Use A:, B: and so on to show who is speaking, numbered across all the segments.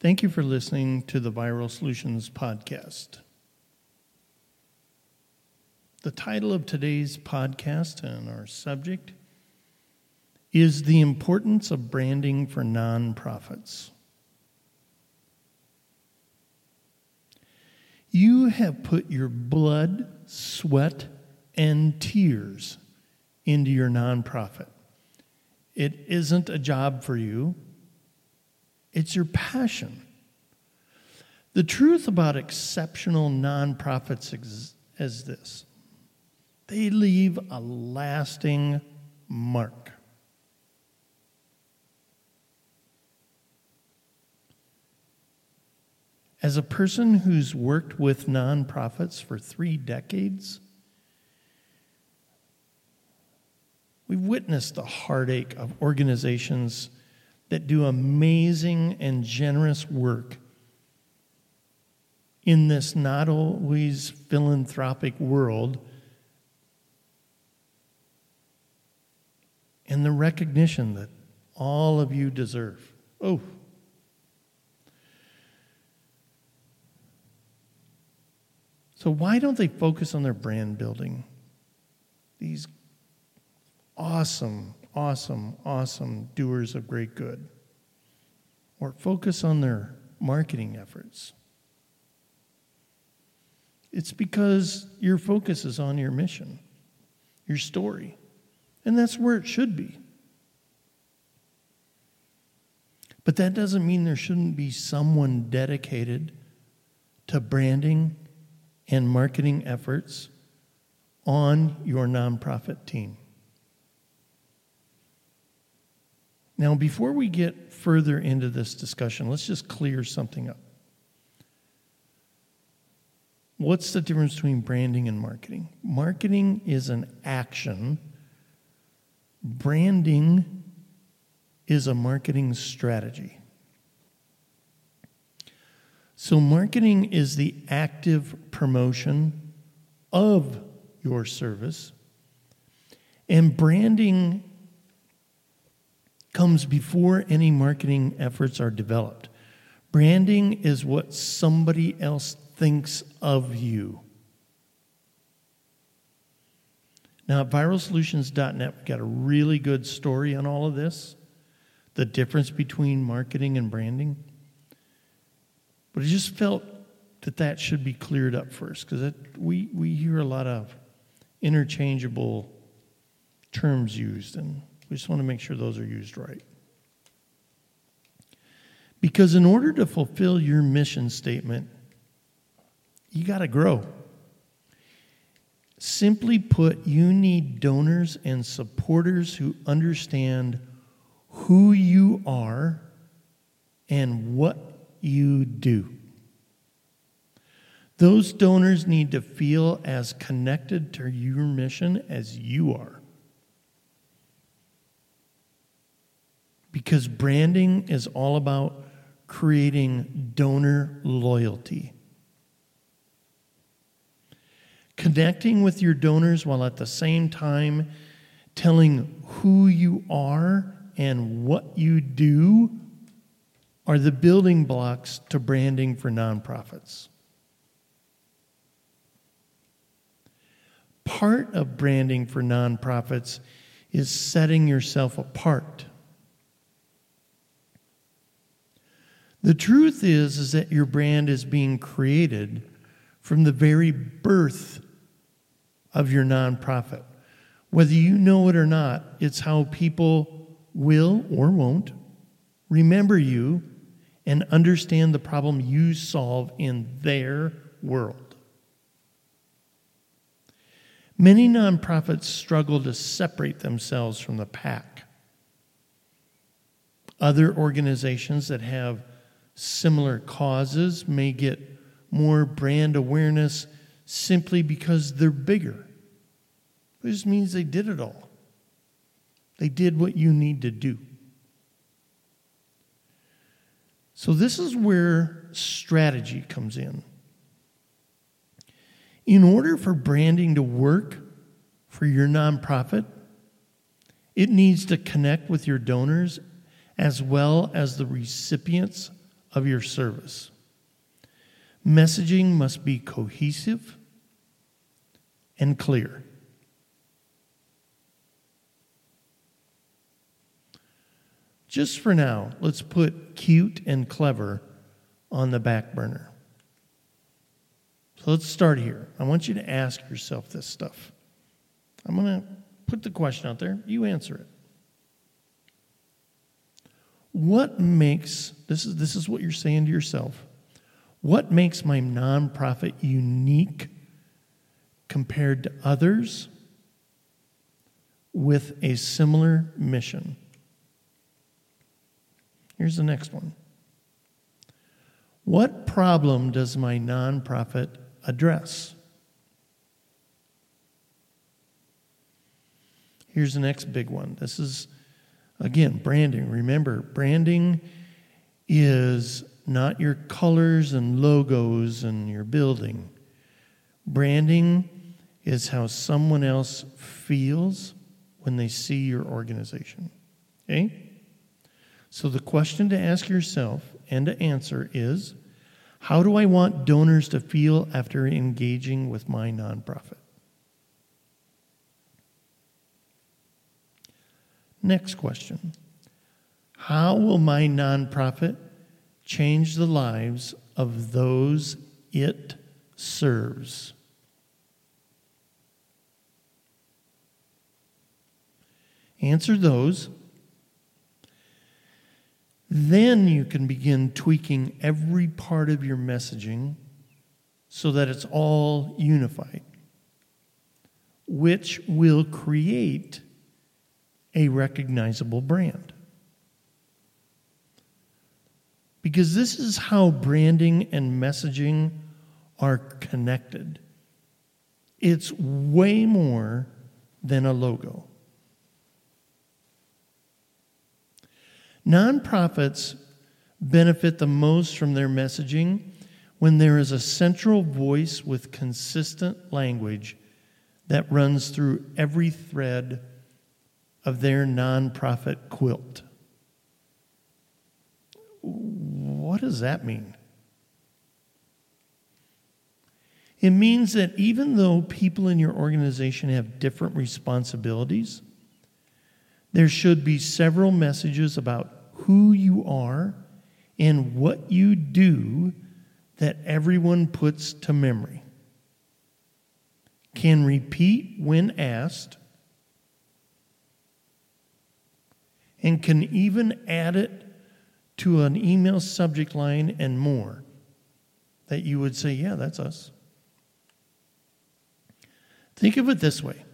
A: Thank you for listening to the Viral Solutions podcast. The title of today's podcast and our subject is The Importance of Branding for Nonprofits. You have put your blood, sweat, and tears into your nonprofit. It isn't a job for you, it's your passion. The truth about exceptional nonprofits is this they leave a lasting mark. As a person who's worked with nonprofits for three decades, we've witnessed the heartache of organizations that do amazing and generous work in this not always philanthropic world and the recognition that all of you deserve. Oh. So, why don't they focus on their brand building? These awesome, awesome, awesome doers of great good. Or focus on their marketing efforts. It's because your focus is on your mission, your story. And that's where it should be. But that doesn't mean there shouldn't be someone dedicated to branding and marketing efforts on your nonprofit team. Now, before we get further into this discussion, let's just clear something up. What's the difference between branding and marketing? Marketing is an action Branding is a marketing strategy. So, marketing is the active promotion of your service, and branding comes before any marketing efforts are developed. Branding is what somebody else thinks of you. Now, at viralsolutions.net, we've got a really good story on all of this the difference between marketing and branding. But I just felt that that should be cleared up first because we, we hear a lot of interchangeable terms used, and we just want to make sure those are used right. Because in order to fulfill your mission statement, you got to grow. Simply put, you need donors and supporters who understand who you are and what you do. Those donors need to feel as connected to your mission as you are. Because branding is all about creating donor loyalty connecting with your donors while at the same time telling who you are and what you do are the building blocks to branding for nonprofits. Part of branding for nonprofits is setting yourself apart. The truth is is that your brand is being created from the very birth of your nonprofit. Whether you know it or not, it's how people will or won't remember you and understand the problem you solve in their world. Many nonprofits struggle to separate themselves from the pack. Other organizations that have similar causes may get more brand awareness simply because they're bigger. It just means they did it all. They did what you need to do. So, this is where strategy comes in. In order for branding to work for your nonprofit, it needs to connect with your donors as well as the recipients of your service. Messaging must be cohesive and clear. Just for now, let's put cute and clever on the back burner. So let's start here. I want you to ask yourself this stuff. I'm going to put the question out there, you answer it. What makes this is this is what you're saying to yourself. What makes my nonprofit unique compared to others with a similar mission? Here's the next one. What problem does my nonprofit address? Here's the next big one. This is, again, branding. Remember, branding is not your colors and logos and your building. Branding is how someone else feels when they see your organization. Okay? So the question to ask yourself and to answer is how do I want donors to feel after engaging with my nonprofit? Next question How will my nonprofit change the lives of those it serves? Answer those. Then you can begin tweaking every part of your messaging so that it's all unified, which will create a recognizable brand. Because this is how branding and messaging are connected. It's way more than a logo. Nonprofits benefit the most from their messaging when there is a central voice with consistent language that runs through every thread of their nonprofit quilt. What does that mean? It means that even though people in your organization have different responsibilities, there should be several messages about who you are and what you do that everyone puts to memory, can repeat when asked, and can even add it to an email subject line and more that you would say, yeah, that's us. Think of it this way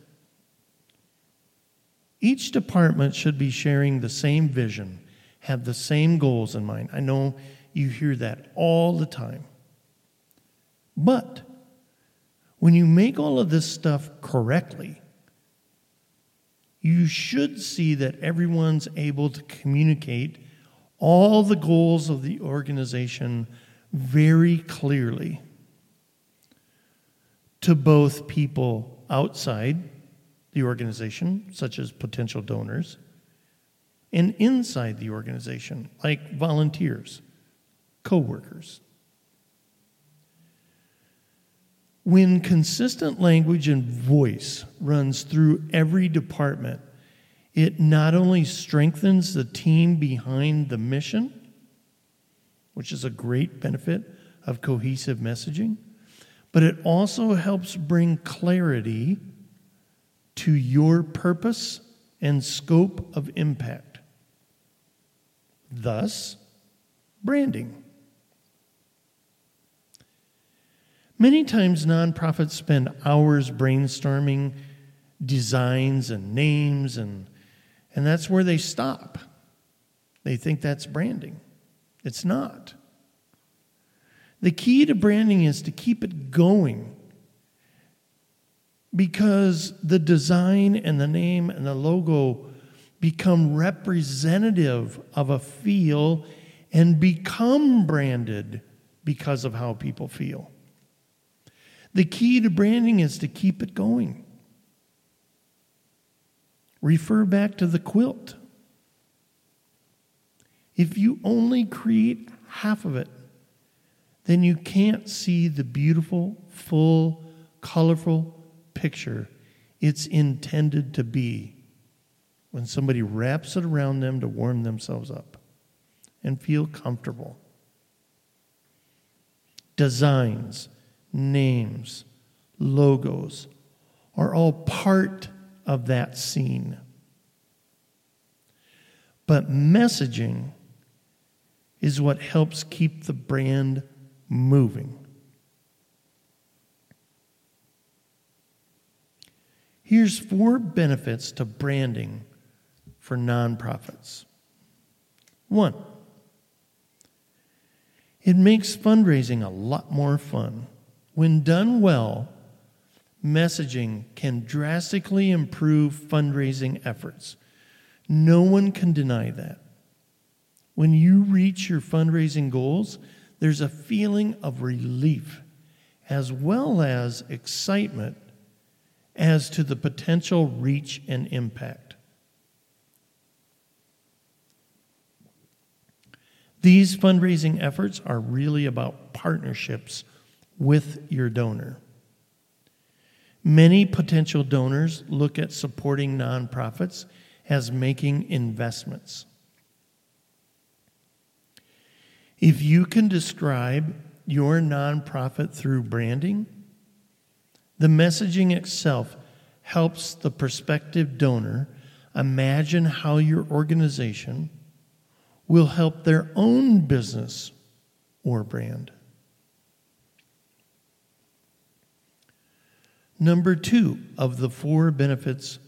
A: each department should be sharing the same vision, have the same goals in mind. I know you hear that all the time. But when you make all of this stuff correctly, you should see that everyone's able to communicate all the goals of the organization very clearly to both people outside the organization, such as potential donors, and inside the organization, like volunteers, co workers. When consistent language and voice runs through every department, it not only strengthens the team behind the mission, which is a great benefit of cohesive messaging, but it also helps bring clarity to your purpose and scope of impact. Thus, branding. Many times, nonprofits spend hours brainstorming designs and names, and, and that's where they stop. They think that's branding. It's not. The key to branding is to keep it going because the design and the name and the logo become representative of a feel and become branded because of how people feel. The key to branding is to keep it going. Refer back to the quilt. If you only create half of it, then you can't see the beautiful, full, colorful picture it's intended to be when somebody wraps it around them to warm themselves up and feel comfortable. Designs, names, logos are all part of that scene. But messaging is what helps keep the brand moving. Here's four benefits to branding for nonprofits. One, it makes fundraising a lot more fun. When done well, messaging can drastically improve fundraising efforts. No one can deny that. When you reach your fundraising goals, there's a feeling of relief as well as excitement as to the potential reach and impact. These fundraising efforts are really about partnerships with your donor. Many potential donors look at supporting nonprofits as making investments. If you can describe your nonprofit through branding, the messaging itself helps the prospective donor imagine how your organization will help their own business or brand. Number two of the four benefits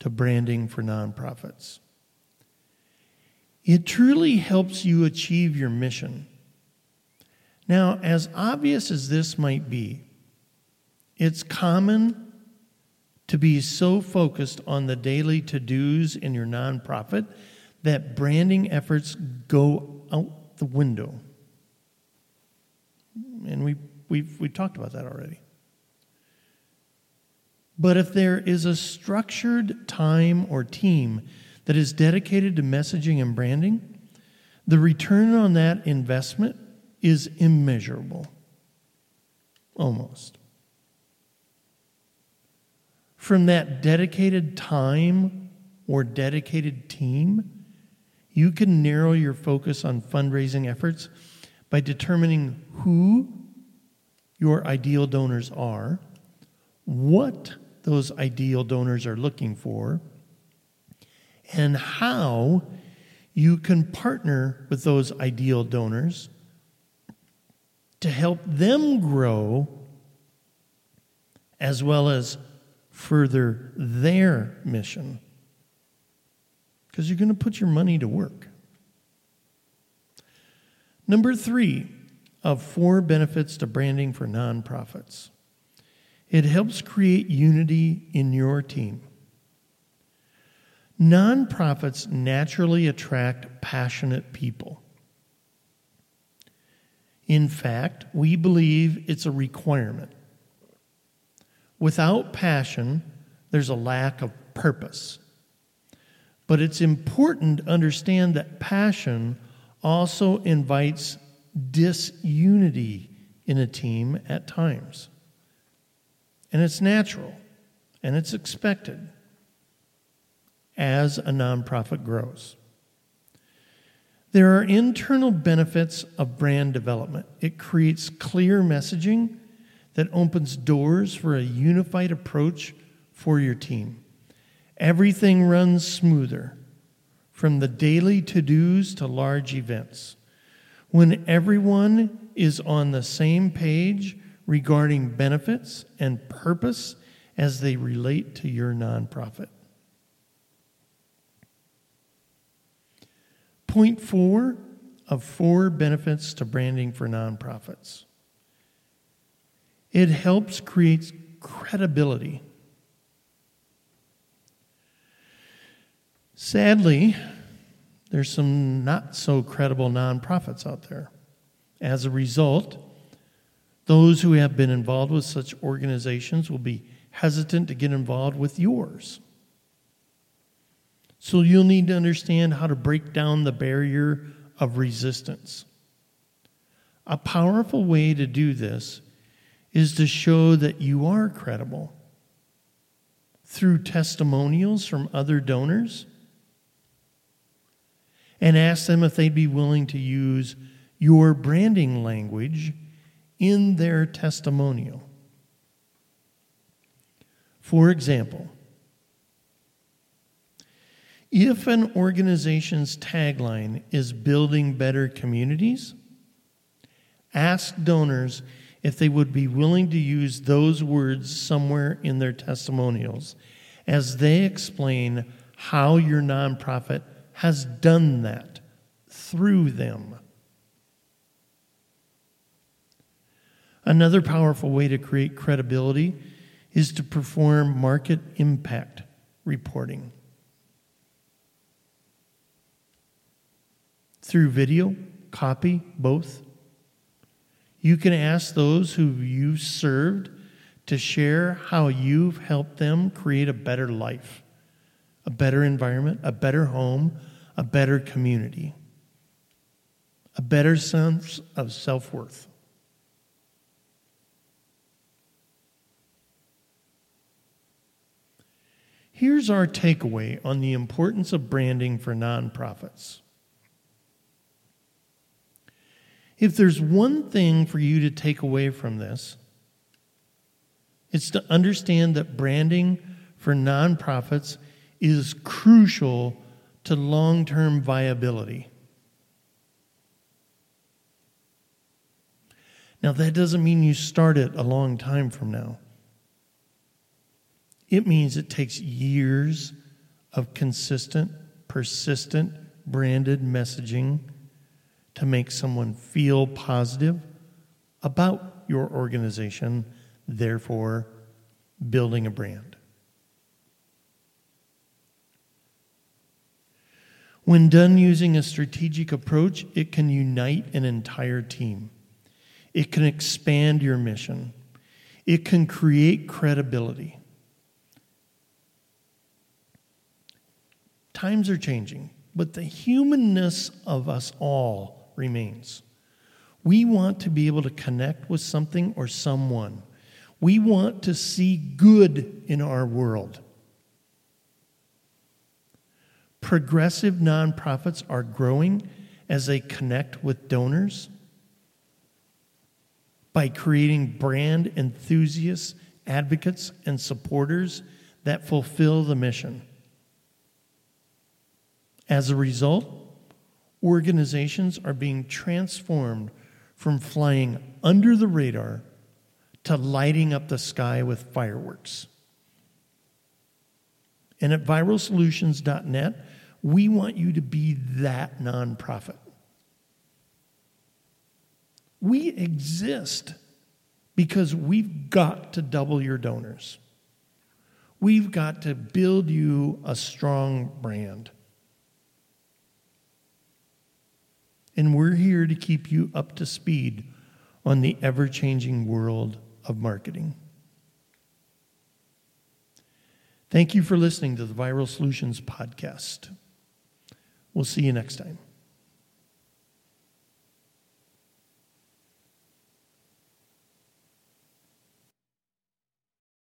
A: to branding for nonprofits it truly helps you achieve your mission. Now, as obvious as this might be, it's common to be so focused on the daily to dos in your nonprofit that branding efforts go out the window. And we, we've, we talked about that already. But if there is a structured time or team that is dedicated to messaging and branding, the return on that investment is immeasurable. Almost. From that dedicated time or dedicated team, you can narrow your focus on fundraising efforts by determining who your ideal donors are, what those ideal donors are looking for, and how you can partner with those ideal donors to help them grow as well as further their mission. Because you're going to put your money to work. Number three of four benefits to branding for nonprofits it helps create unity in your team. Nonprofits naturally attract passionate people. In fact, we believe it's a requirement. Without passion, there's a lack of purpose. But it's important to understand that passion also invites disunity in a team at times. And it's natural and it's expected as a nonprofit grows. There are internal benefits of brand development. It creates clear messaging that opens doors for a unified approach for your team. Everything runs smoother, from the daily to dos to large events. When everyone is on the same page regarding benefits and purpose as they relate to your nonprofit. Point four of four benefits to branding for nonprofits it helps create credibility. Sadly, there's some not so credible nonprofits out there. As a result, those who have been involved with such organizations will be hesitant to get involved with yours. So you'll need to understand how to break down the barrier of resistance. A powerful way to do this is to show that you are credible through testimonials from other donors and ask them if they'd be willing to use your branding language in their testimonial. For example, if an organization's tagline is building better communities, ask donors if they would be willing to use those words somewhere in their testimonials as they explain how your nonprofit has done that through them. Another powerful way to create credibility is to perform market impact reporting. Through video, copy, both. You can ask those who you've served to share how you've helped them create a better life, a better environment, a better home, a better community, a better sense of self worth. Here's our takeaway on the importance of branding for nonprofits. If there's one thing for you to take away from this, it's to understand that branding for nonprofits is crucial to long term viability. Now, that doesn't mean you start it a long time from now. It means it takes years of consistent, persistent, branded messaging to make someone feel positive about your organization, therefore, building a brand. When done using a strategic approach, it can unite an entire team. It can expand your mission. It can create credibility. Times are changing, but the humanness of us all remains. We want to be able to connect with something or someone. We want to see good in our world. Progressive nonprofits are growing as they connect with donors by creating brand enthusiasts, advocates, and supporters that fulfill the mission. As a result, organizations are being transformed from flying under the radar to lighting up the sky with fireworks. And at viralsolutions.net, we want you to be that nonprofit. We exist because we've got to double your donors. We've got to build you a strong brand. And we're here to keep you up to speed on the ever changing world of marketing. Thank you for listening to the Viral Solutions Podcast. We'll see you next time.